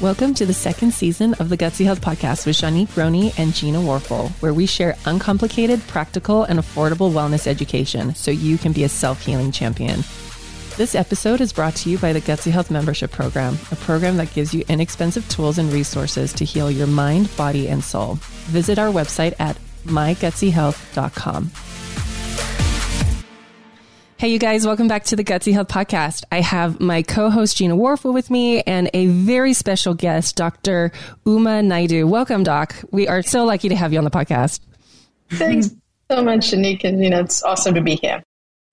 Welcome to the second season of the Gutsy Health Podcast with Shanique Roney and Gina Warfel, where we share uncomplicated, practical, and affordable wellness education so you can be a self healing champion. This episode is brought to you by the Gutsy Health Membership Program, a program that gives you inexpensive tools and resources to heal your mind, body, and soul. Visit our website at mygutsyhealth.com. Hey, you guys, welcome back to the Gutsy Health Podcast. I have my co host Gina Warfel with me and a very special guest, Dr. Uma Naidu. Welcome, Doc. We are so lucky to have you on the podcast. Thanks so much, Shanique. And, you know, it's awesome to be here.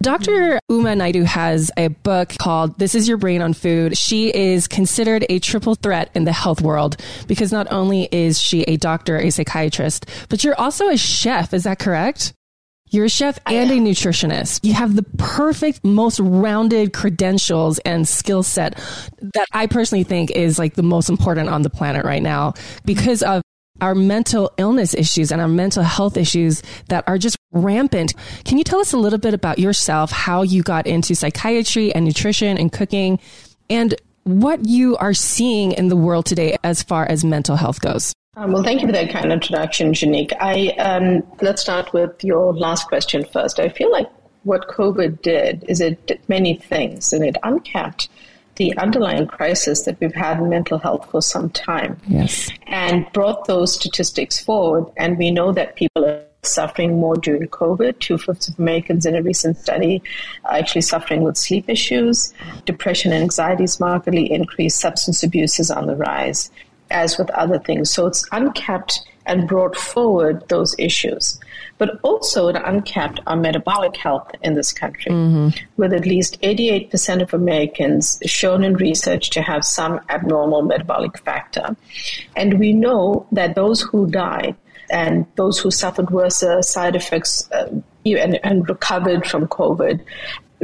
Dr. Uma Naidu has a book called This Is Your Brain on Food. She is considered a triple threat in the health world because not only is she a doctor, a psychiatrist, but you're also a chef. Is that correct? You're a chef and a nutritionist. You have the perfect, most rounded credentials and skill set that I personally think is like the most important on the planet right now because of our mental illness issues and our mental health issues that are just rampant. Can you tell us a little bit about yourself, how you got into psychiatry and nutrition and cooking, and what you are seeing in the world today as far as mental health goes? Um, well, thank you for that kind introduction, Shanique. I um, let's start with your last question first. I feel like what COVID did is it did many things, and it uncapped the underlying crisis that we've had in mental health for some time. Yes, and brought those statistics forward, and we know that people are suffering more during COVID. Two fifths of Americans in a recent study are actually suffering with sleep issues. Depression and anxiety is markedly increased. Substance abuse is on the rise as with other things. So it's uncapped and brought forward those issues. But also it uncapped our metabolic health in this country, mm-hmm. with at least 88% of Americans shown in research to have some abnormal metabolic factor. And we know that those who died and those who suffered worse uh, side effects uh, and, and recovered from COVID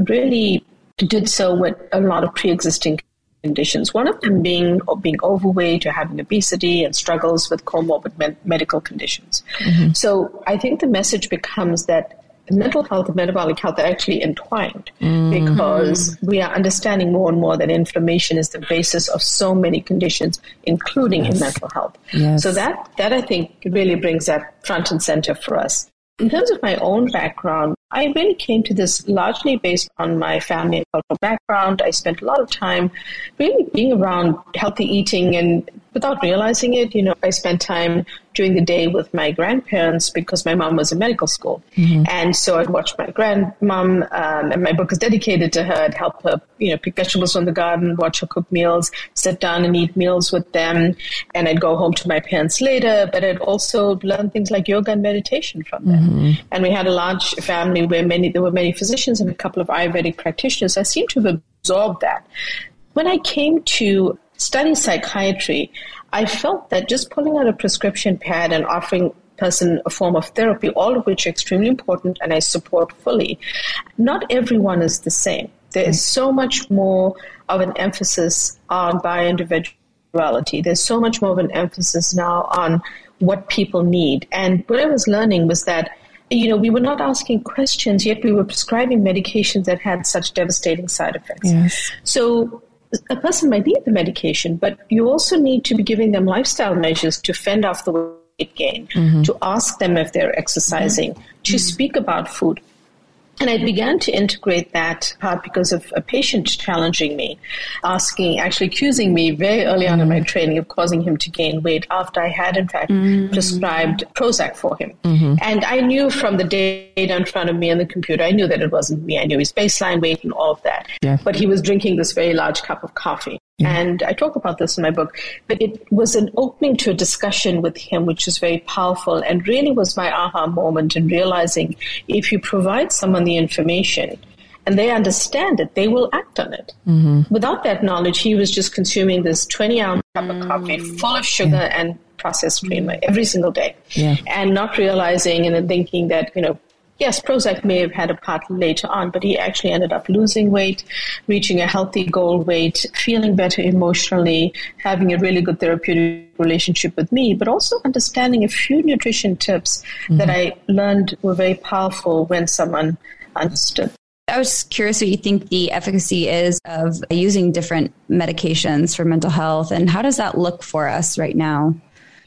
really did so with a lot of pre-existing conditions. One of them being being overweight or having obesity and struggles with comorbid med- medical conditions. Mm-hmm. So I think the message becomes that mental health and metabolic health are actually entwined mm-hmm. because we are understanding more and more that inflammation is the basis of so many conditions, including yes. in mental health. Yes. So that that I think really brings that front and center for us. In terms of my own background, I really came to this largely based on my family and cultural background. I spent a lot of time really being around healthy eating and without realizing it, you know, I spent time during the day with my grandparents because my mom was in medical school. Mm-hmm. And so I'd watch my grandmom, um, and my book is dedicated to her. I'd help her, you know, pick vegetables from the garden, watch her cook meals, sit down and eat meals with them. And I'd go home to my parents later, but I'd also learn things like yoga and meditation from them. Mm-hmm. And we had a large family where many, there were many physicians and a couple of Ayurvedic practitioners. I seem to have absorbed that. When I came to study psychiatry, I felt that just pulling out a prescription pad and offering person a form of therapy, all of which are extremely important and I support fully. Not everyone is the same. There is so much more of an emphasis on bio individuality. There's so much more of an emphasis now on what people need. And what I was learning was that you know, we were not asking questions, yet we were prescribing medications that had such devastating side effects. Yes. So a person might need the medication, but you also need to be giving them lifestyle measures to fend off the weight gain, mm-hmm. to ask them if they're exercising, mm-hmm. to speak about food. And I began to integrate that part because of a patient challenging me, asking, actually accusing me very early on in my training of causing him to gain weight after I had, in fact, mm-hmm. prescribed Prozac for him. Mm-hmm. And I knew from the data in front of me on the computer, I knew that it wasn't me. I knew his baseline weight and all of that. Yeah. But he was drinking this very large cup of coffee. And I talk about this in my book, but it was an opening to a discussion with him, which was very powerful and really was my aha moment in realizing if you provide someone the information and they understand it, they will act on it. Mm-hmm. Without that knowledge, he was just consuming this 20 ounce cup of coffee mm. full of sugar yeah. and processed creamer every single day yeah. and not realizing and thinking that, you know, yes, Prozac may have had a part later on, but he actually ended up losing weight, reaching a healthy goal weight, feeling better emotionally, having a really good therapeutic relationship with me, but also understanding a few nutrition tips mm-hmm. that I learned were very powerful when someone understood I was curious what you think the efficacy is of using different medications for mental health, and how does that look for us right now?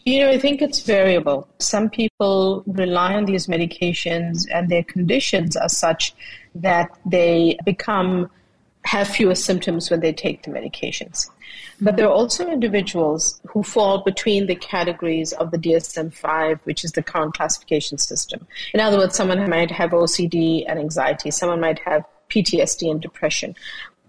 You know, I think it's variable. Some people rely on these medications and their conditions are such that they become have fewer symptoms when they take the medications. But there are also individuals who fall between the categories of the DSM 5, which is the current classification system. In other words, someone might have OCD and anxiety, someone might have PTSD and depression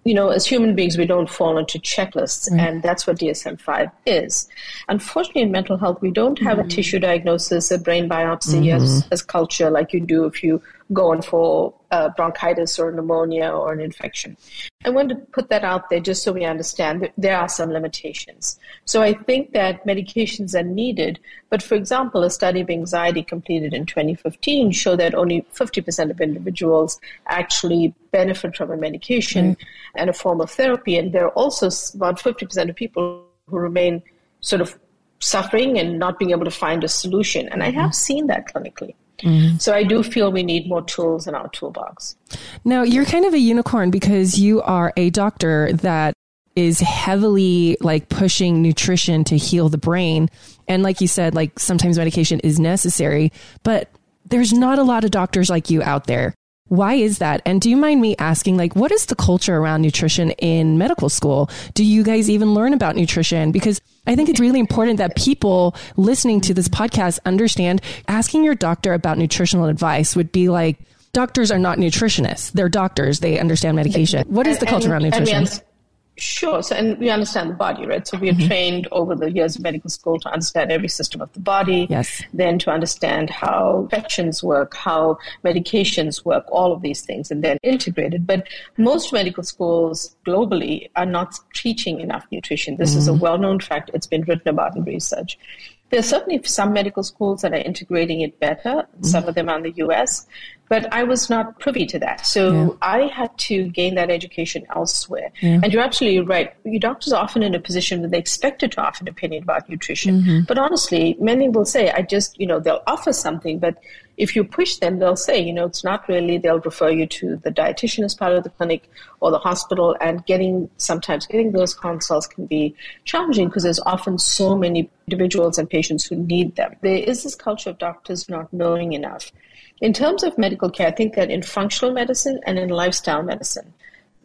you know, as human beings, we don't fall into checklists, mm. and that's what DSM 5 is. Unfortunately, in mental health, we don't have mm. a tissue diagnosis, a brain biopsy mm-hmm. as, as culture like you do if you go in for uh, bronchitis or pneumonia or an infection. I want to put that out there just so we understand that there are some limitations. So I think that medications are needed, but for example, a study of anxiety completed in 2015 showed that only 50% of individuals actually benefit from a medication mm. and a form of therapy, and there are also about 50% of people who remain sort of suffering and not being able to find a solution. And I have mm-hmm. seen that clinically. Mm-hmm. So I do feel we need more tools in our toolbox. Now, you're kind of a unicorn because you are a doctor that is heavily like pushing nutrition to heal the brain. And like you said, like sometimes medication is necessary, but there's not a lot of doctors like you out there. Why is that? And do you mind me asking, like, what is the culture around nutrition in medical school? Do you guys even learn about nutrition? Because I think it's really important that people listening to this podcast understand asking your doctor about nutritional advice would be like, doctors are not nutritionists. They're doctors. They understand medication. What is the culture around nutrition? Sure. So, and we understand the body, right? So we are mm-hmm. trained over the years of medical school to understand every system of the body. Yes. Then to understand how infections work, how medications work, all of these things, and then integrated. But most medical schools globally are not teaching enough nutrition. This mm-hmm. is a mm-hmm. well-known fact. It's been written about in research. There's certainly some medical schools that are integrating it better. Mm-hmm. Some of them are in the US, but I was not privy to that. So yeah. I had to gain that education elsewhere. Yeah. And you're absolutely right. Your doctors are often in a position where they're expected to offer an opinion about nutrition. Mm-hmm. But honestly, many will say, I just, you know, they'll offer something, but if you push them, they'll say, you know, it's not really, they'll refer you to the dietitian as part of the clinic or the hospital. And getting, sometimes getting those consults can be challenging because there's often so many individuals and patients who need them. There is this culture of doctors not knowing enough. In terms of medical care, I think that in functional medicine and in lifestyle medicine,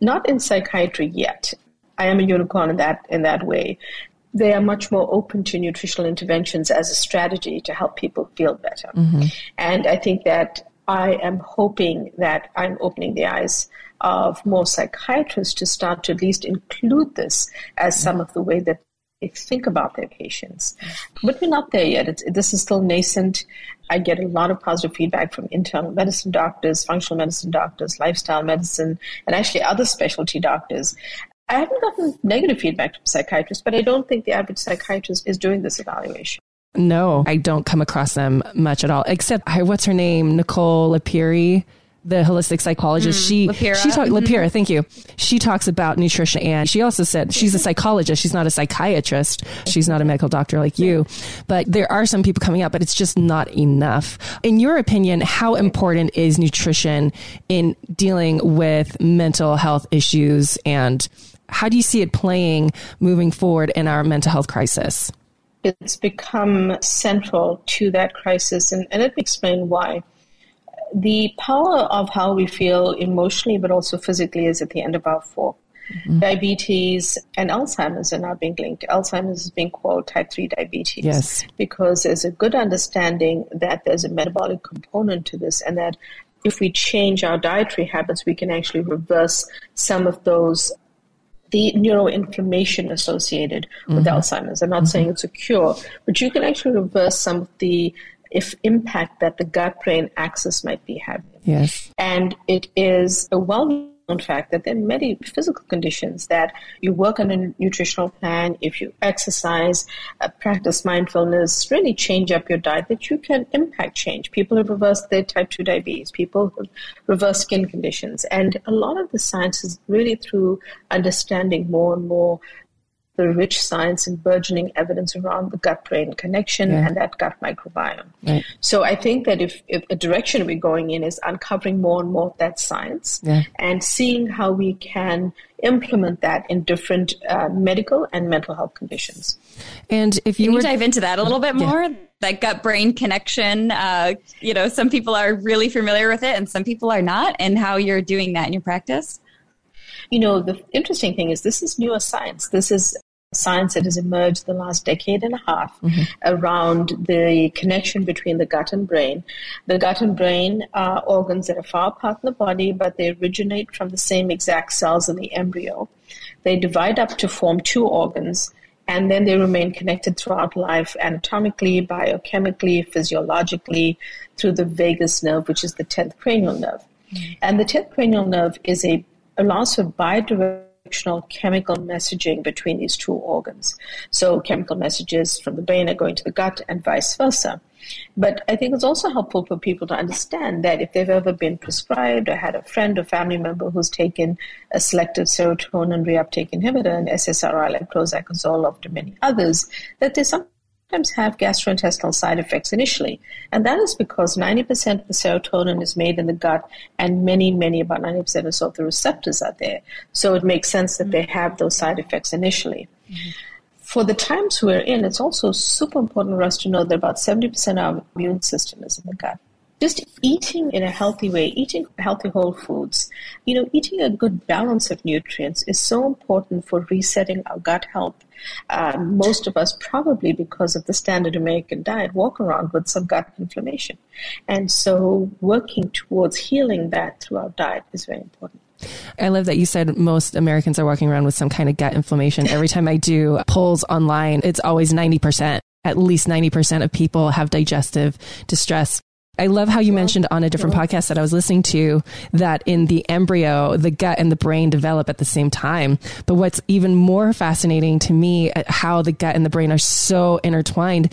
not in psychiatry yet. I am a unicorn in that in that way they are much more open to nutritional interventions as a strategy to help people feel better. Mm-hmm. And I think that I am hoping that I'm opening the eyes of more psychiatrists to start to at least include this as some of the way that they think about their patients. But we're not there yet. It's, this is still nascent. I get a lot of positive feedback from internal medicine doctors, functional medicine doctors, lifestyle medicine, and actually other specialty doctors I haven't gotten negative feedback from psychiatrists, but I don't think the average psychiatrist is doing this evaluation. No, I don't come across them much at all, except what's her name? Nicole Lapiri the holistic psychologist. Mm, she LePera. she talked mm-hmm. LePera, thank you. She talks about nutrition and she also said she's a psychologist. She's not a psychiatrist. She's not a medical doctor like you. But there are some people coming up, but it's just not enough. In your opinion, how important is nutrition in dealing with mental health issues and how do you see it playing moving forward in our mental health crisis? It's become central to that crisis, and, and let me explain why the power of how we feel emotionally but also physically is at the end of our fork. Mm-hmm. Diabetes and Alzheimer's are now being linked. Alzheimer's is being called type 3 diabetes. Yes. Because there's a good understanding that there's a metabolic component to this and that if we change our dietary habits, we can actually reverse some of those the neuroinflammation associated with mm-hmm. Alzheimer's. I'm not mm-hmm. saying it's a cure, but you can actually reverse some of the if impact that the gut brain axis might be having. Yes. And it is a well known fact that there are many physical conditions that you work on a nutritional plan, if you exercise, uh, practice mindfulness, really change up your diet, that you can impact change. People have reversed their type 2 diabetes, people have reversed skin conditions. And a lot of the science is really through understanding more and more the rich science and burgeoning evidence around the gut brain connection yeah. and that gut microbiome. Right. So I think that if, if the direction we're going in is uncovering more and more of that science yeah. and seeing how we can implement that in different uh, medical and mental health conditions. And if you, Can were, you dive into that a little bit more? Yeah. That gut brain connection. Uh, you know, some people are really familiar with it and some people are not, and how you're doing that in your practice. You know, the interesting thing is this is newer science. This is science that has emerged the last decade and a half mm-hmm. around the connection between the gut and brain. The gut and brain are organs that are far apart in the body, but they originate from the same exact cells in the embryo. They divide up to form two organs, and then they remain connected throughout life anatomically, biochemically, physiologically, through the vagus nerve, which is the 10th cranial nerve. Mm-hmm. And the 10th cranial nerve is a allows for bidirectional chemical messaging between these two organs. So chemical messages from the brain are going to the gut and vice versa. But I think it's also helpful for people to understand that if they've ever been prescribed or had a friend or family member who's taken a selective serotonin reuptake inhibitor, an SSRI like Prozac, Zoloft, or many others, that there's some sometimes have gastrointestinal side effects initially. And that is because 90% of the serotonin is made in the gut and many, many, about 90% or so of the receptors are there. So it makes sense that they have those side effects initially. Mm-hmm. For the times we're in, it's also super important for us to know that about 70% of our immune system is in the gut just eating in a healthy way, eating healthy whole foods, you know, eating a good balance of nutrients is so important for resetting our gut health. Uh, most of us, probably because of the standard American diet, walk around with some gut inflammation. And so working towards healing that through our diet is very important. I love that you said most Americans are walking around with some kind of gut inflammation. Every time I do polls online, it's always 90%. At least 90% of people have digestive distress. I love how you mentioned on a different podcast that I was listening to that in the embryo, the gut and the brain develop at the same time. But what's even more fascinating to me, uh, how the gut and the brain are so intertwined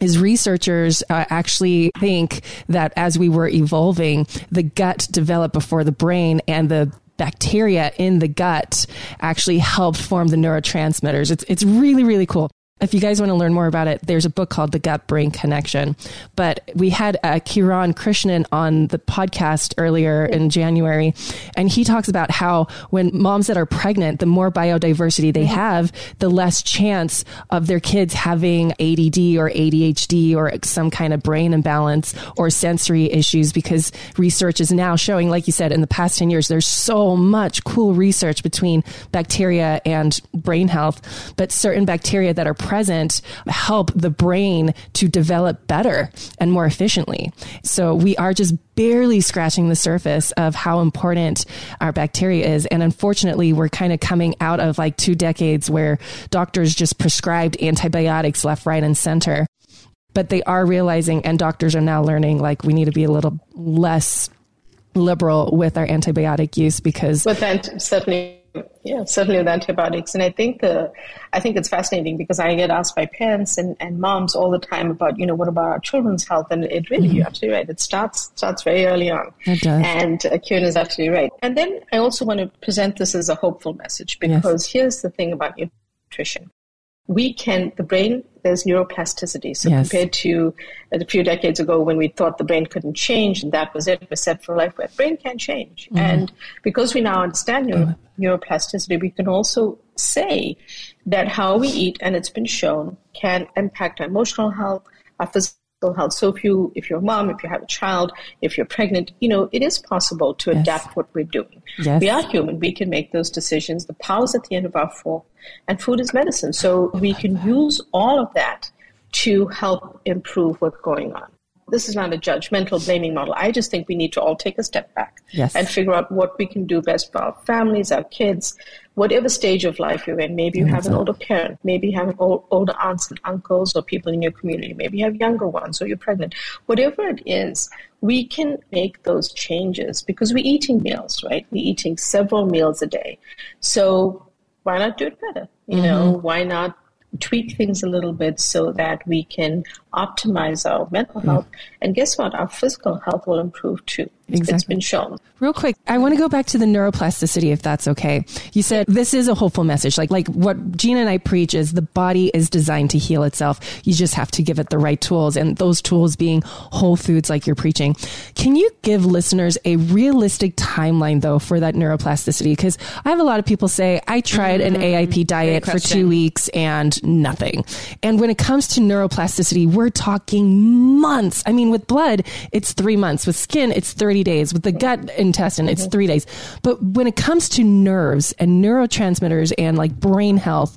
is researchers uh, actually think that as we were evolving, the gut developed before the brain and the bacteria in the gut actually helped form the neurotransmitters. It's, it's really, really cool if you guys want to learn more about it, there's a book called The Gut Brain Connection. But we had uh, Kiran Krishnan on the podcast earlier in January, and he talks about how when moms that are pregnant, the more biodiversity they mm-hmm. have, the less chance of their kids having ADD or ADHD or some kind of brain imbalance or sensory issues because research is now showing, like you said, in the past 10 years, there's so much cool research between bacteria and brain health, but certain bacteria that are present help the brain to develop better and more efficiently. So we are just barely scratching the surface of how important our bacteria is. And unfortunately, we're kind of coming out of like two decades where doctors just prescribed antibiotics left, right, and center. But they are realizing, and doctors are now learning, like we need to be a little less liberal with our antibiotic use because. But then certainly yeah, certainly with antibiotics. And I think the, I think it's fascinating because I get asked by parents and, and moms all the time about, you know, what about our children's health? And it really, mm-hmm. you're absolutely right. It starts, starts very early on. It does. And uh, Kiran is absolutely right. And then I also want to present this as a hopeful message because yes. here's the thing about nutrition we can, the brain, there's neuroplasticity. So yes. compared to a few decades ago when we thought the brain couldn't change and that was it, we're set for life, but brain can change. Mm-hmm. And because we now understand neuro- neuroplasticity, we can also say that how we eat, and it's been shown, can impact our emotional health, our physical health. So if you if you're a mom, if you have a child, if you're pregnant, you know, it is possible to yes. adapt what we're doing. Yes. We are human. We can make those decisions. The power's at the end of our fork. And food is medicine. So we can use all of that to help improve what's going on this is not a judgmental blaming model. I just think we need to all take a step back yes. and figure out what we can do best for our families, our kids, whatever stage of life you're in. Maybe you have an older parent, maybe you have old, older aunts and uncles or people in your community, maybe you have younger ones or you're pregnant. Whatever it is, we can make those changes because we're eating meals, right? We're eating several meals a day. So why not do it better? You mm-hmm. know, why not tweak things a little bit so that we can optimize our mental health. And guess what? Our physical health will improve too. Exactly. It's been shown. Real quick, I want to go back to the neuroplasticity, if that's okay. You said this is a hopeful message. Like, like what Gina and I preach is the body is designed to heal itself. You just have to give it the right tools, and those tools being whole foods, like you're preaching. Can you give listeners a realistic timeline, though, for that neuroplasticity? Because I have a lot of people say, I tried mm-hmm. an AIP diet for two weeks and nothing. And when it comes to neuroplasticity, we're talking months. I mean, with blood, it's three months. With skin, it's 30 30 days. With the gut intestine, it's mm-hmm. three days. But when it comes to nerves and neurotransmitters and like brain health,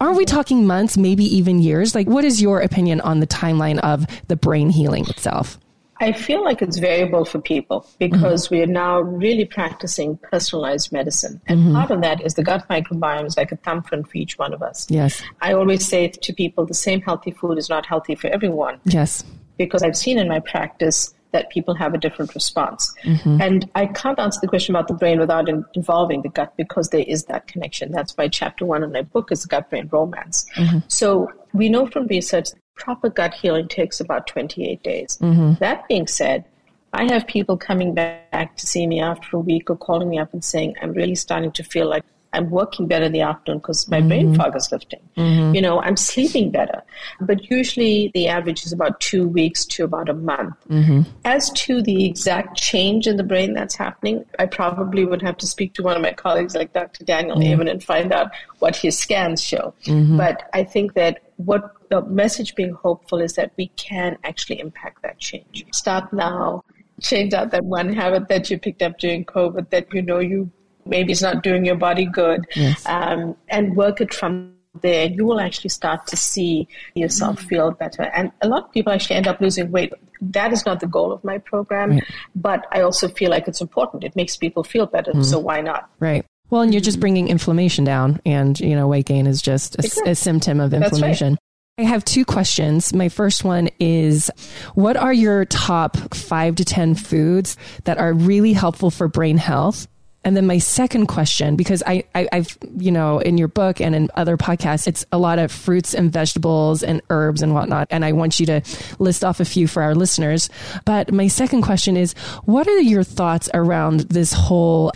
aren't we talking months, maybe even years? Like, what is your opinion on the timeline of the brain healing itself? I feel like it's variable for people because mm-hmm. we are now really practicing personalized medicine. And mm-hmm. part of that is the gut microbiome is like a thumbprint for each one of us. Yes. I always say to people the same healthy food is not healthy for everyone. Yes. Because I've seen in my practice that people have a different response. Mm-hmm. And I can't answer the question about the brain without in, involving the gut because there is that connection. That's why chapter one in my book is the gut brain romance. Mm-hmm. So we know from research proper gut healing takes about 28 days. Mm-hmm. That being said, I have people coming back to see me after a week or calling me up and saying, I'm really starting to feel like I'm working better in the afternoon because my mm-hmm. brain fog is lifting. Mm-hmm. You know, I'm sleeping better. But usually the average is about two weeks to about a month. Mm-hmm. As to the exact change in the brain that's happening, I probably would have to speak to one of my colleagues like Dr. Daniel Amen and find out what his scans show. Mm-hmm. But I think that what the message being hopeful is that we can actually impact that change. Start now change out that one habit that you picked up during COVID that you know you maybe it's not doing your body good, yes. um, and work it from there. You will actually start to see yourself mm feel better. And a lot of people actually end up losing weight. That is not the goal of my program, right. but I also feel like it's important. It makes people feel better, mm so why not? Right. Well, and you're just bringing inflammation down, and you know, weight gain is just a, a symptom of inflammation. I have two questions. My first one is What are your top five to 10 foods that are really helpful for brain health? And then my second question, because I, I, have you know, in your book and in other podcasts, it's a lot of fruits and vegetables and herbs and whatnot. And I want you to list off a few for our listeners. But my second question is, what are your thoughts around this whole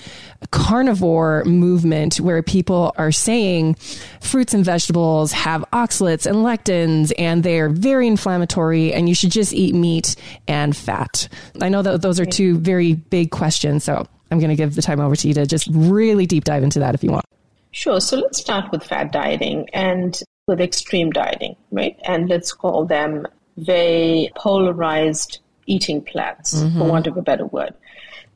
carnivore movement where people are saying fruits and vegetables have oxalates and lectins and they're very inflammatory and you should just eat meat and fat? I know that those are two very big questions. So I'm going to give the time over to you to just really deep dive into that if you want. Sure. So let's start with fat dieting and with extreme dieting, right? And let's call them very polarized eating plans, mm-hmm. for want of a better word.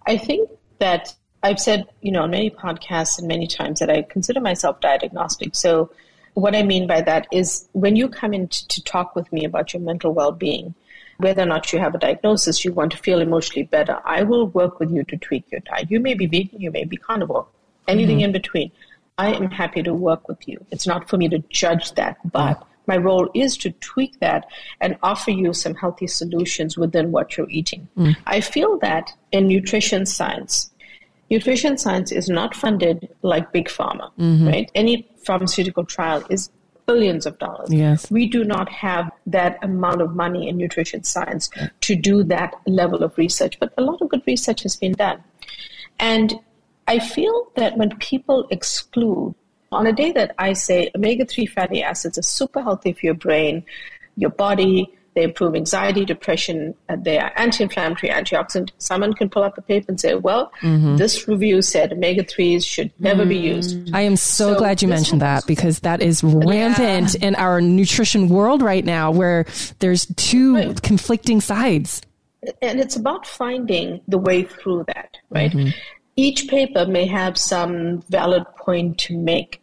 I think that I've said, you know, on many podcasts and many times that I consider myself diet agnostic. So what I mean by that is when you come in to, to talk with me about your mental well-being, whether or not you have a diagnosis, you want to feel emotionally better, I will work with you to tweak your diet. You may be vegan, you may be carnivore, anything mm-hmm. in between. I am happy to work with you. It's not for me to judge that, but my role is to tweak that and offer you some healthy solutions within what you're eating. Mm. I feel that in nutrition science, nutrition science is not funded like big pharma, mm-hmm. right? Any pharmaceutical trial is billions of dollars. Yes. We do not have that amount of money in nutrition science to do that level of research, but a lot of good research has been done. And I feel that when people exclude, on a day that I say omega 3 fatty acids are super healthy for your brain, your body, they improve anxiety, depression. Uh, they are anti-inflammatory, antioxidant. Someone can pull up a paper and say, "Well, mm-hmm. this review said omega threes should never mm. be used." I am so, so glad you mentioned that because that is rampant yeah. in our nutrition world right now, where there's two right. conflicting sides. And it's about finding the way through that, right? Mm-hmm. Each paper may have some valid point to make,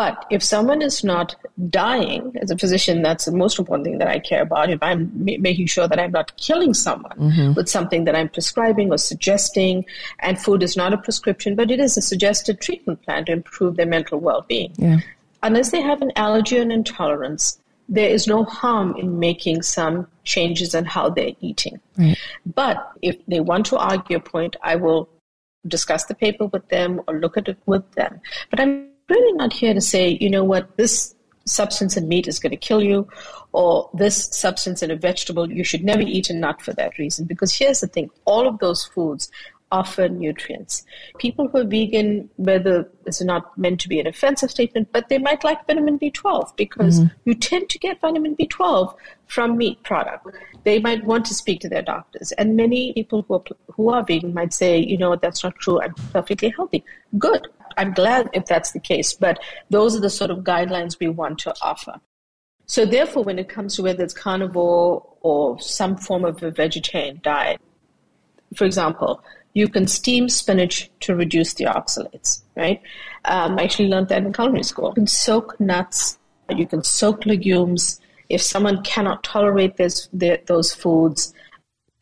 but if someone is not dying, as a physician, that's the most important thing that I care about. If I'm ma- making sure that I'm not killing someone mm-hmm. with something that I'm prescribing or suggesting, and food is not a prescription, but it is a suggested treatment plan to improve their mental well being. Yeah. Unless they have an allergy or an intolerance, there is no harm in making some changes in how they're eating. Right. But if they want to argue a point, I will discuss the paper with them or look at it with them. But I'm really not here to say, you know what, this substance in meat is going to kill you, or this substance in a vegetable, you should never eat a nut for that reason. Because here's the thing all of those foods offer nutrients. People who are vegan, whether it's not meant to be an offensive statement, but they might like vitamin B12 because mm-hmm. you tend to get vitamin B12 from meat product. They might want to speak to their doctors. And many people who are, who are vegan might say, you know, that's not true. I'm perfectly healthy. Good. I'm glad if that's the case. But those are the sort of guidelines we want to offer. So therefore, when it comes to whether it's carnivore or some form of a vegetarian diet, for example, you can steam spinach to reduce the oxalates, right? Um, I actually learned that in culinary school. You can soak nuts, you can soak legumes. If someone cannot tolerate this, those foods,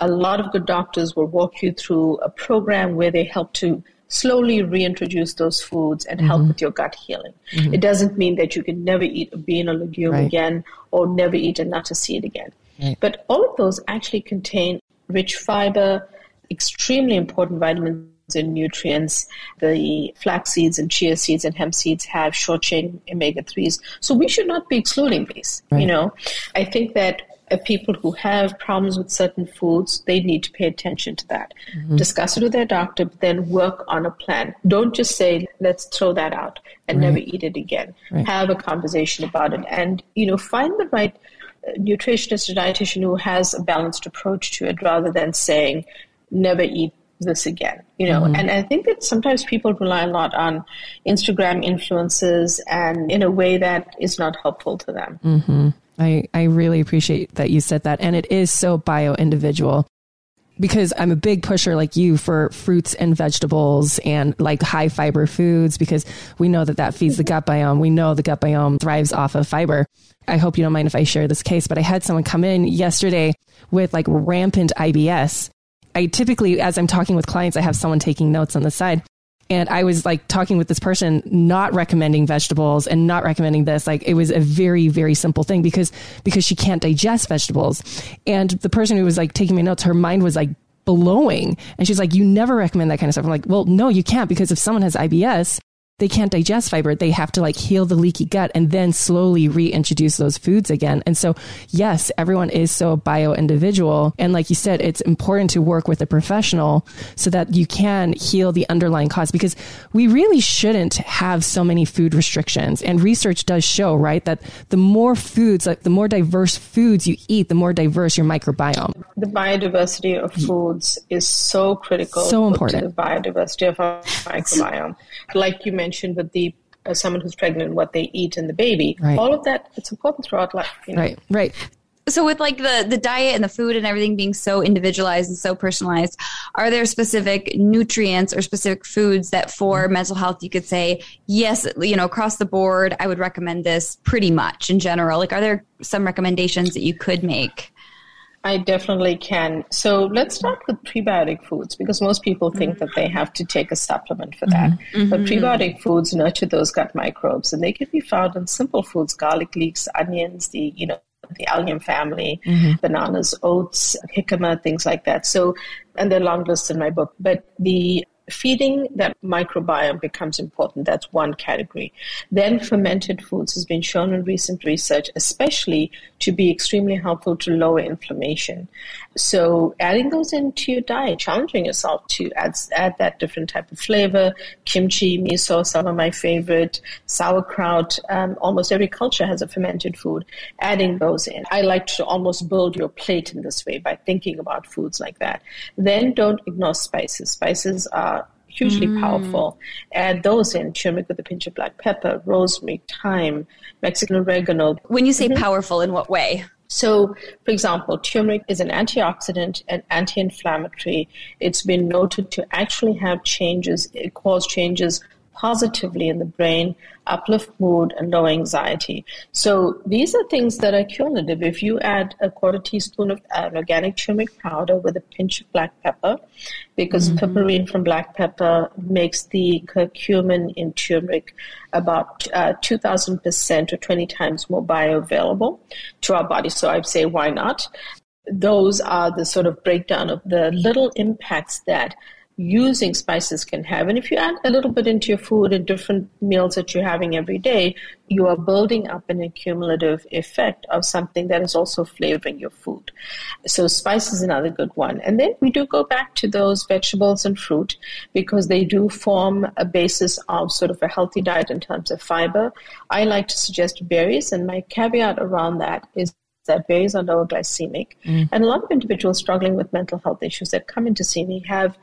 a lot of good doctors will walk you through a program where they help to slowly reintroduce those foods and help mm-hmm. with your gut healing. Mm-hmm. It doesn't mean that you can never eat a bean or legume right. again or never eat a nut or seed again. Right. But all of those actually contain rich fiber, extremely important vitamins and nutrients. The flax seeds and chia seeds and hemp seeds have short chain omega 3s. So we should not be excluding these. Right. You know, I think that people who have problems with certain foods, they need to pay attention to that. Mm-hmm. Discuss it with their doctor, but then work on a plan. Don't just say, let's throw that out and right. never eat it again. Right. Have a conversation about it and, you know, find the right uh, nutritionist or dietitian who has a balanced approach to it rather than saying, never eat this again you know mm-hmm. and i think that sometimes people rely a lot on instagram influences and in a way that is not helpful to them mm-hmm. I, I really appreciate that you said that. And it is so bio individual because i'm a big pusher like you for fruits and vegetables and like high fiber foods because we know that that feeds the gut biome. We know the gut biome thrives off of fiber. I hope you don't mind if i share this case but i had someone come in yesterday with like rampant ibs I typically, as I'm talking with clients, I have someone taking notes on the side. And I was like talking with this person, not recommending vegetables and not recommending this. Like it was a very, very simple thing because, because she can't digest vegetables. And the person who was like taking my notes, her mind was like blowing. And she's like, you never recommend that kind of stuff. I'm like, well, no, you can't because if someone has IBS, they can't digest fiber. They have to like heal the leaky gut and then slowly reintroduce those foods again. And so, yes, everyone is so bio individual. And like you said, it's important to work with a professional so that you can heal the underlying cause because we really shouldn't have so many food restrictions. And research does show, right, that the more foods, like the more diverse foods you eat, the more diverse your microbiome. The biodiversity of foods is so critical. So important. To the biodiversity of our microbiome. Like you mentioned, mentioned with the uh, someone who's pregnant, and what they eat and the baby. Right. All of that, it's important throughout life. You know? Right, right. So with like the the diet and the food and everything being so individualized and so personalized, are there specific nutrients or specific foods that for mm-hmm. mental health you could say, yes, you know, across the board, I would recommend this pretty much in general? Like are there some recommendations that you could make? I definitely can. So let's start with prebiotic foods because most people think mm-hmm. that they have to take a supplement for that. Mm-hmm. But mm-hmm. prebiotic foods nurture those gut microbes and they can be found in simple foods, garlic leeks, onions, the, you know, the allium family, mm-hmm. bananas, oats, jicama, things like that. So, and there are long lists in my book. But the feeding that microbiome becomes important. That's one category. Then fermented foods has been shown in recent research, especially to be extremely helpful to lower inflammation. So adding those into your diet, challenging yourself to add, add that different type of flavor, kimchi, miso, some of my favorite, sauerkraut, um, almost every culture has a fermented food, adding those in. I like to almost build your plate in this way by thinking about foods like that. Then don't ignore spices. Spices are hugely mm. powerful. Add those in turmeric with a pinch of black pepper, rosemary, thyme, Mexican oregano. When you say mm-hmm. powerful, in what way? So, for example, turmeric is an antioxidant and anti inflammatory. It's been noted to actually have changes, cause changes positively in the brain, uplift mood, and lower anxiety. So these are things that are cumulative. If you add a quarter teaspoon of uh, organic turmeric powder with a pinch of black pepper, because mm-hmm. piperine from black pepper makes the curcumin in turmeric about uh, 2,000% or 20 times more bioavailable to our body. So I'd say, why not? Those are the sort of breakdown of the little impacts that using spices can have. And if you add a little bit into your food and different meals that you're having every day, you are building up an accumulative effect of something that is also flavoring your food. So spice is another good one. And then we do go back to those vegetables and fruit because they do form a basis of sort of a healthy diet in terms of fiber. I like to suggest berries, and my caveat around that is that berries are lower glycemic. Mm. And a lot of individuals struggling with mental health issues that come into see me have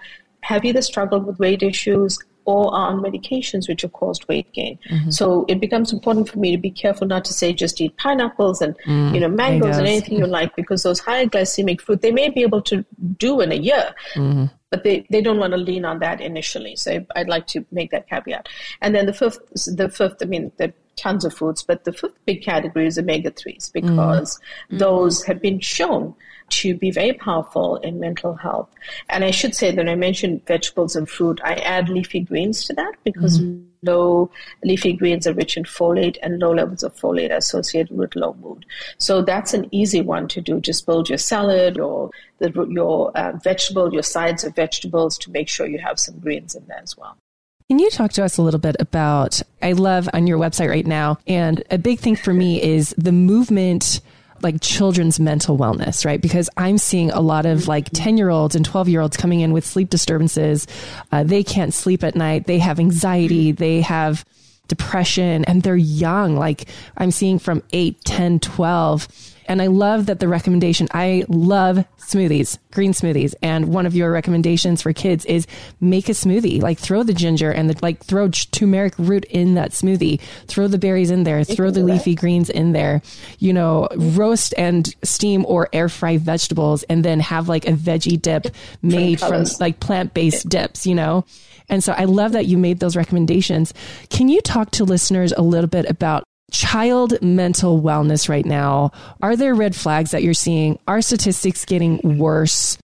have either struggled with weight issues or are on medications which have caused weight gain. Mm-hmm. So it becomes important for me to be careful not to say just eat pineapples and mm, you know mangoes and anything you like because those high glycemic fruit they may be able to do in a year. Mm-hmm. But they, they don't want to lean on that initially. So I'd like to make that caveat. And then the fifth, the fifth, I mean, the tons of foods, but the fifth big category is omega 3s because mm. those have been shown to be very powerful in mental health. And I should say that I mentioned vegetables and fruit, I add leafy greens to that because mm-hmm. low leafy greens are rich in folate and low levels of folate are associated with low mood. So that's an easy one to do. Just build your salad or the, your uh, vegetable, your sides of vegetables to make sure you have some greens in there as well. Can you talk to us a little bit about? I love on your website right now, and a big thing for me is the movement like children's mental wellness, right? Because I'm seeing a lot of like 10 year olds and 12 year olds coming in with sleep disturbances. Uh, they can't sleep at night. They have anxiety. They have depression and they're young. Like I'm seeing from 8, 10, 12 and I love that the recommendation, I love smoothies, green smoothies. And one of your recommendations for kids is make a smoothie, like throw the ginger and the, like throw turmeric root in that smoothie, throw the berries in there, throw the leafy greens in there, you know, roast and steam or air fry vegetables and then have like a veggie dip made from like plant based dips, you know? And so I love that you made those recommendations. Can you talk to listeners a little bit about child mental wellness right now? Are there red flags that you're seeing? Are statistics getting worse?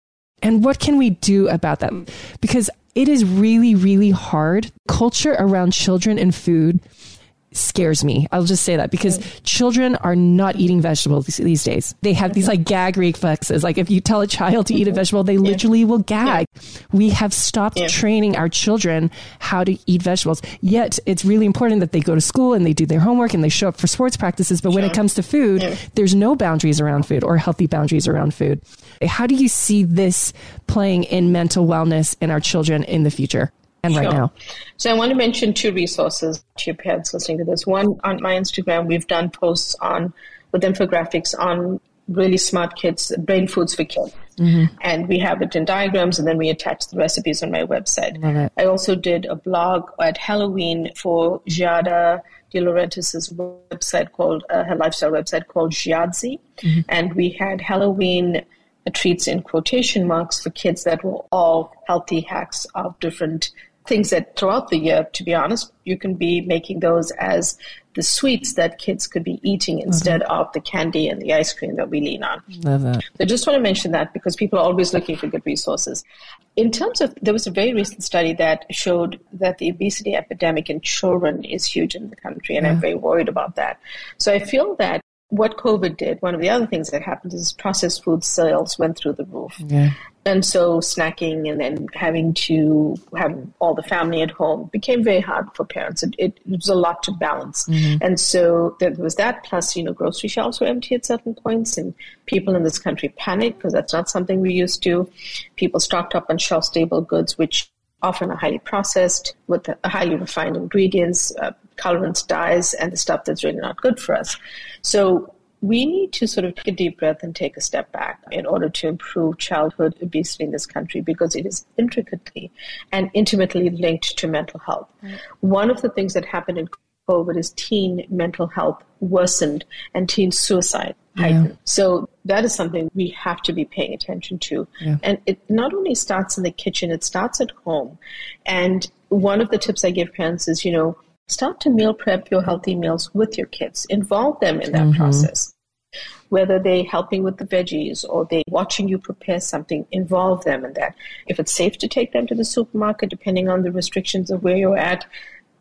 And what can we do about that? Because it is really, really hard. Culture around children and food scares me. I'll just say that because children are not eating vegetables these days. They have these like gag reflexes. Like if you tell a child to eat a vegetable, they literally will gag. We have stopped training our children how to eat vegetables. Yet it's really important that they go to school and they do their homework and they show up for sports practices. But when it comes to food, there's no boundaries around food or healthy boundaries around food. How do you see this playing in mental wellness in our children in the future? And sure. right now? So I want to mention two resources to your parents listening to this. One on my Instagram, we've done posts on with infographics on really smart kids, brain foods for kids. Mm-hmm. And we have it in diagrams and then we attach the recipes on my website. I also did a blog at Halloween for Giada De Laurentiis's website called, uh, her lifestyle website called Giadzy. Mm-hmm. And we had Halloween treats in quotation marks for kids that were all healthy hacks of different things that throughout the year, to be honest, you can be making those as the sweets that kids could be eating mm-hmm. instead mm-hmm. of the candy and the ice cream that we lean on. Love that. So I just want to mention that because people are always looking for good resources. In terms of, there was a very recent study that showed that the obesity epidemic in children is huge in the country, and yeah. I'm very worried about that. So I feel that what COVID did, one of the other things that happened is processed food sales went through the roof. Yeah. And so snacking and then having to have all the family at home became very hard for parents. It, it, was a lot to balance. Mm-hmm. And so there was that, plus, you know, grocery shelves were empty at certain points and people in this country panicked because that's not something we used to. People stocked up on shelf stable goods, which often are highly processed with highly refined ingredients, uh, colorants, dyes, and the stuff that's really not good for us. So we need to sort of take a deep breath and take a step back in order to improve childhood obesity in this country because it is intricately and intimately linked to mental health. Right. One of the things that happened in COVID is teen mental health worsened and teen suicide heightened. Yeah. So that is something we have to be paying attention to. Yeah. And it not only starts in the kitchen, it starts at home. And one of the tips I give parents is, you know, start to meal prep your healthy meals with your kids. Involve them in that mm-hmm. process. Whether they're helping with the veggies or they're watching you prepare something, involve them in that. If it's safe to take them to the supermarket, depending on the restrictions of where you're at,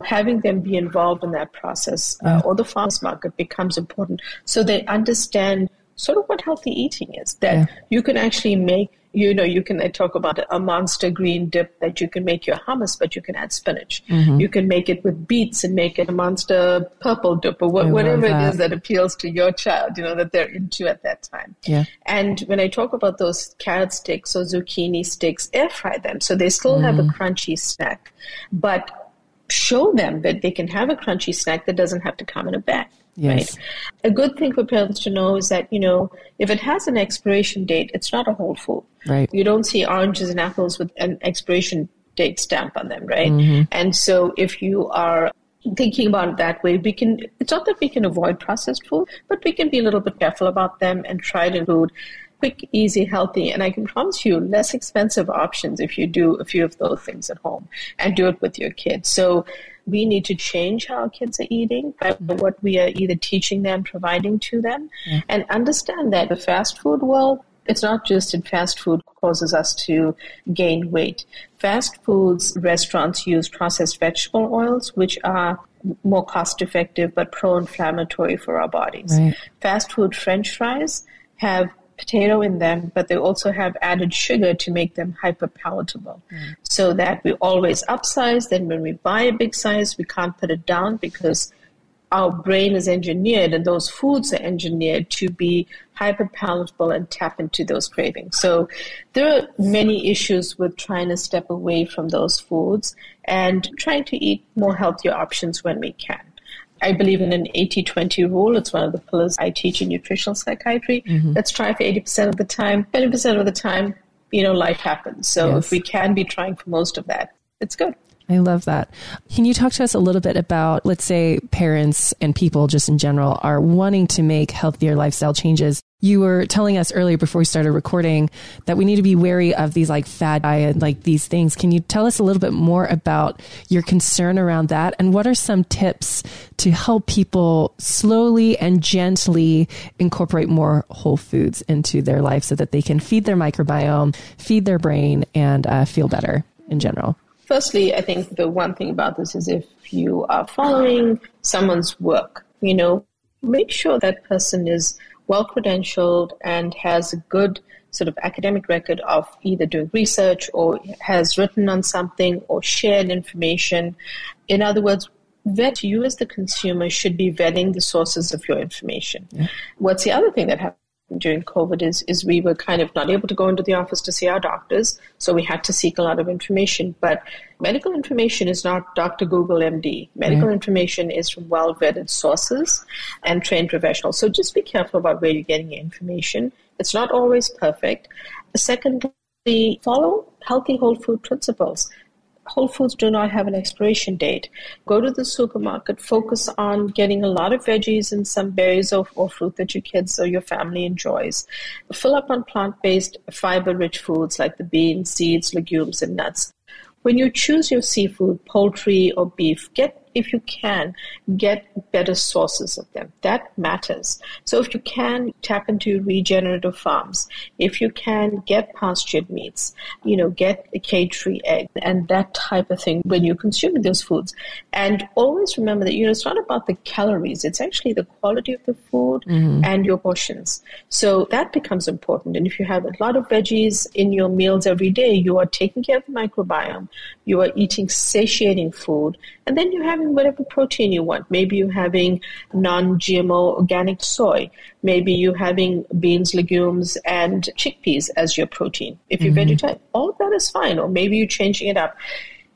having them be involved in that process uh, or the farmers market becomes important so they understand sort of what healthy eating is that yeah. you can actually make you know, you can talk about a monster green dip that you can make your hummus, but you can add spinach. Mm-hmm. You can make it with beets and make it a monster purple dip or whatever it is that appeals to your child, you know, that they're into at that time. Yeah. And when I talk about those carrot sticks or zucchini sticks, air fry them so they still mm-hmm. have a mm-hmm. crunchy snack, but show them that they can have a crunchy snack that doesn't have to come in a bag. Yes. Right? A good thing for parents to know is that, you know, if it has an expiration date, it's not a whole food. Right. You don't see oranges and apples with an expiration date stamp on them, right? Mm-hmm. And so if you are thinking about it that way, we can, it's not that we can avoid processed food, but we can be a little bit careful about them and try to include quick, easy, healthy, and I can promise you less expensive options if you do a few of those things at home and do it with your kids. So we need to change how kids are eating by mm-hmm. what we are either teaching them, providing to them, yeah. and understand that the fast food world, it's not just that fast food causes us to gain weight. Fast foods restaurants use processed vegetable oils, which are more cost effective but pro inflammatory for our bodies. Right. Fast food french fries have potato in them, but they also have added sugar to make them hyper palatable. Mm. So that we always upsize. Then when we buy a big size, we can't put it down because our brain is engineered and those foods are engineered to be hyper palatable and tap into those cravings. So there are many issues with trying to step away from those foods and trying to eat more healthier options when we can. I believe in an 80 20 rule. It's one of the pillars I teach in nutritional psychiatry. Mm-hmm. Let's try for 80% of the time. 20% of the time, you know, life happens. So yes. if we can be trying for most of that, it's good. I love that. Can you talk to us a little bit about, let's say, parents and people just in general are wanting to make healthier lifestyle changes? You were telling us earlier before we started recording that we need to be wary of these like fad diet, like these things. Can you tell us a little bit more about your concern around that? And what are some tips to help people slowly and gently incorporate more whole foods into their life so that they can feed their microbiome, feed their brain, and uh, feel better in general? Firstly, I think the one thing about this is if you are following someone's work, you know, make sure that person is well credentialed and has a good sort of academic record of either doing research or has written on something or shared information. In other words, vet you as the consumer should be vetting the sources of your information. Yeah. What's the other thing that happened? During COVID is, is we were kind of not able to go into the office to see our doctors, so we had to seek a lot of information. But medical information is not Dr. Google MD. Medical mm-hmm. information is from well vetted sources and trained professionals. So just be careful about where you're getting your information. It's not always perfect. Secondly, follow healthy whole food principles. Whole Foods do not have an expiration date. Go to the supermarket, focus on getting a lot of veggies and some berries or, or fruit that your kids or your family enjoys. Fill up on plant based, fiber rich foods like the beans, seeds, legumes, and nuts. When you choose your seafood, poultry, or beef, get if you can, get better sources of them. That matters. So if you can, tap into regenerative farms. If you can, get pastured meats, you know, get a cage-free egg and that type of thing when you're consuming those foods. And always remember that, you know, it's not about the calories. It's actually the quality of the food mm-hmm. and your portions. So that becomes important. And if you have a lot of veggies in your meals every day, you are taking care of the microbiome. You are eating satiating food. And then you have having whatever protein you want. Maybe you're having non-GMO organic soy. Maybe you're having beans, legumes, and chickpeas as your protein. If you're mm-hmm. vegetarian, all of that is fine. Or maybe you're changing it up.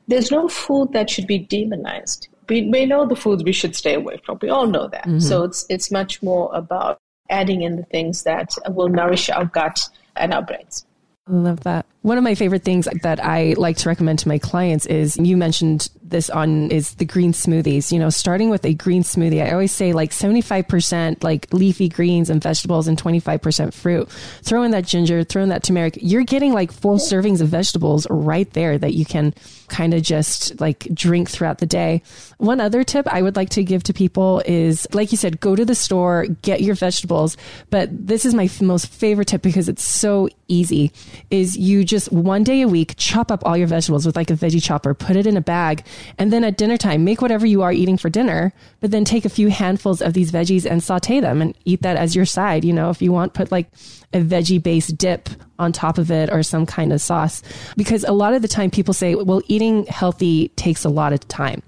There's no food that should be demonized. We, we know the foods we should stay away from. We all know that. Mm-hmm. So it's it's much more about adding in the things that will nourish our gut and our brains. Love that. One of my favorite things that I like to recommend to my clients is you mentioned this on is the green smoothies. You know, starting with a green smoothie, I always say like 75% like leafy greens and vegetables and 25% fruit. Throw in that ginger, throw in that turmeric. You're getting like full servings of vegetables right there that you can kind of just like drink throughout the day. One other tip I would like to give to people is like you said, go to the store, get your vegetables. But this is my most favorite tip because it's so easy is you just one day a week chop up all your vegetables with like a veggie chopper, put it in a bag, and then at dinner time, make whatever you are eating for dinner, but then take a few handfuls of these veggies and saute them and eat that as your side. You know, if you want, put like a veggie based dip on top of it or some kind of sauce. Because a lot of the time people say, well, eating healthy takes a lot of time.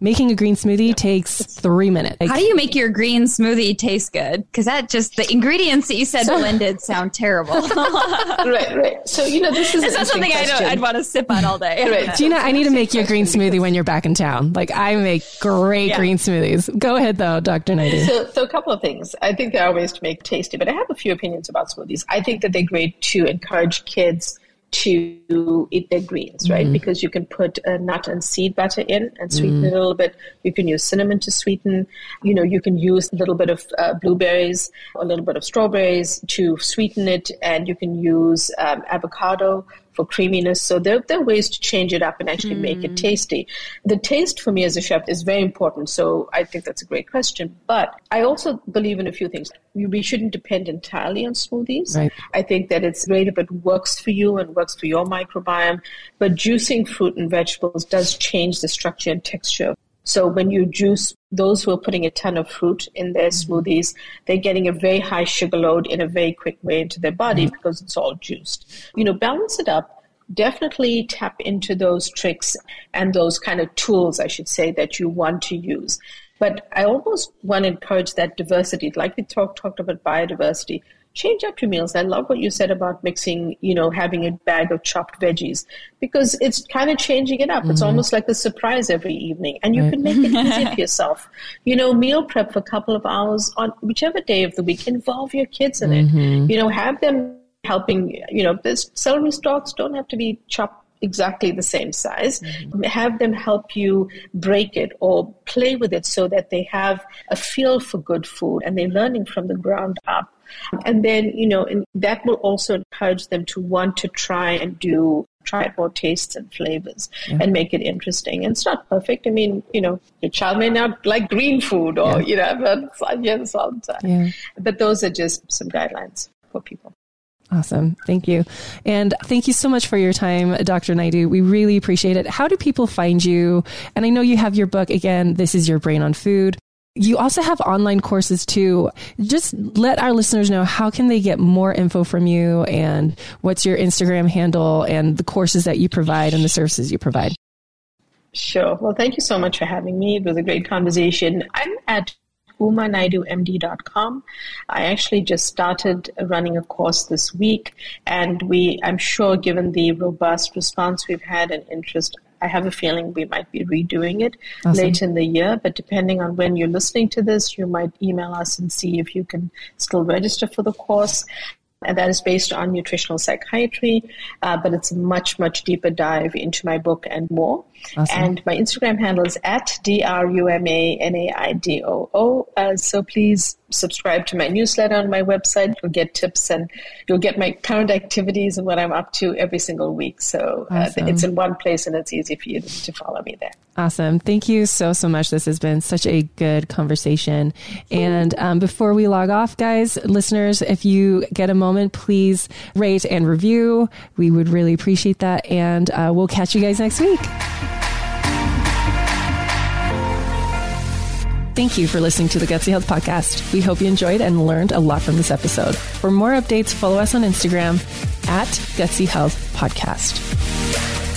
Making a green smoothie takes three minutes. How do you make your green smoothie taste good? Because that just the ingredients that you said so, blended sound terrible. right, right. So you know this is not something I'd, I'd, want to sip on all day. right. Gina, I need to make you a green smoothie when you're back in town. Like I make great yeah. green smoothies. Go ahead though, Dr. Naidoo. So, so a couple of things. I think there are ways to make tasty, but I have a few opinions about smoothies. I think that they're great to encourage kids to eat their greens, right? Mm-hmm. Because you can put a nut and seed butter in and sweeten mm-hmm. it a little bit. You can use cinnamon to sweeten. You know, you can use a little bit of uh, blueberries, a little bit of strawberries to sweeten it, and you can use um, avocado for creaminess. So there, there are ways to change it up and actually mm. make it mm. tasty. The taste for me as a chef is very important. So I think that's a great question. But I also believe in a few things. We shouldn't depend entirely on smoothies. Right. I think that it's great if it works for you and works for your microbiome. But juicing fruit and vegetables does change the structure and texture so when you juice, those who are putting a ton of fruit in their mm-hmm. smoothies, they're getting a very high sugar load in a very quick way into their body mm-hmm. because it's all juiced. You know, balance it up. Definitely tap into those tricks and those kind of tools, I should say, that you want to use. But I almost want to encourage that diversity. Like we talked talked about biodiversity change up your meals. I love what you said about mixing, you know, having a bag of chopped veggies because it's kind of changing it up. Mm-hmm. It's almost like a surprise every evening and you right. can make it easy for yourself. You know, meal prep for a couple of hours on whichever day of the week, involve your kids in mm-hmm. it. You know, have them helping, you know, this celery stalks don't have to be chopped exactly the same size. Mm-hmm. Have them help you break it or play with it so that they have a feel for good food and they're learning from the ground up. And then, you know, and that will also encourage them to want to try and do try more tastes and flavors yeah. and make it interesting. And it's not perfect. I mean, you know, your child may not like green food or, yeah. you know, but yes, all the time. Yeah. But those are just some guidelines for people. Awesome. Thank you. And thank you so much for your time, Dr. Naidoo. We really appreciate it. How do people find you? And I know you have your book again, This is Your Brain on Food. You also have online courses too. Just let our listeners know how can they get more info from you and what's your Instagram handle and the courses that you provide and the services you provide. Sure. Well, thank you so much for having me. It was a great conversation. I'm at umanaidoomd.com. I actually just started running a course this week, and we, I'm sure, given the robust response we've had and interest, I have a feeling we might be redoing it awesome. late in the year. But depending on when you're listening to this, you might email us and see if you can still register for the course. And that is based on nutritional psychiatry, uh, but it's a much, much deeper dive into my book and more. Awesome. And my Instagram handle is at D R U M A N A I D O O. Uh, so please subscribe to my newsletter on my website. You'll get tips and you'll get my current activities and what I'm up to every single week. So uh, awesome. uh, it's in one place and it's easy for you to, to, follow me there. Awesome. Thank you so, so much. This has been such a good conversation. And um, before we log off, guys, listeners, if you get a moment, please rate and review. We would really appreciate that. And uh, we'll catch you guys next week. Thank you for listening to the Gutsy Health Podcast. We hope you enjoyed and learned a lot from this episode. For more updates, follow us on Instagram at Gutsy Health Podcast.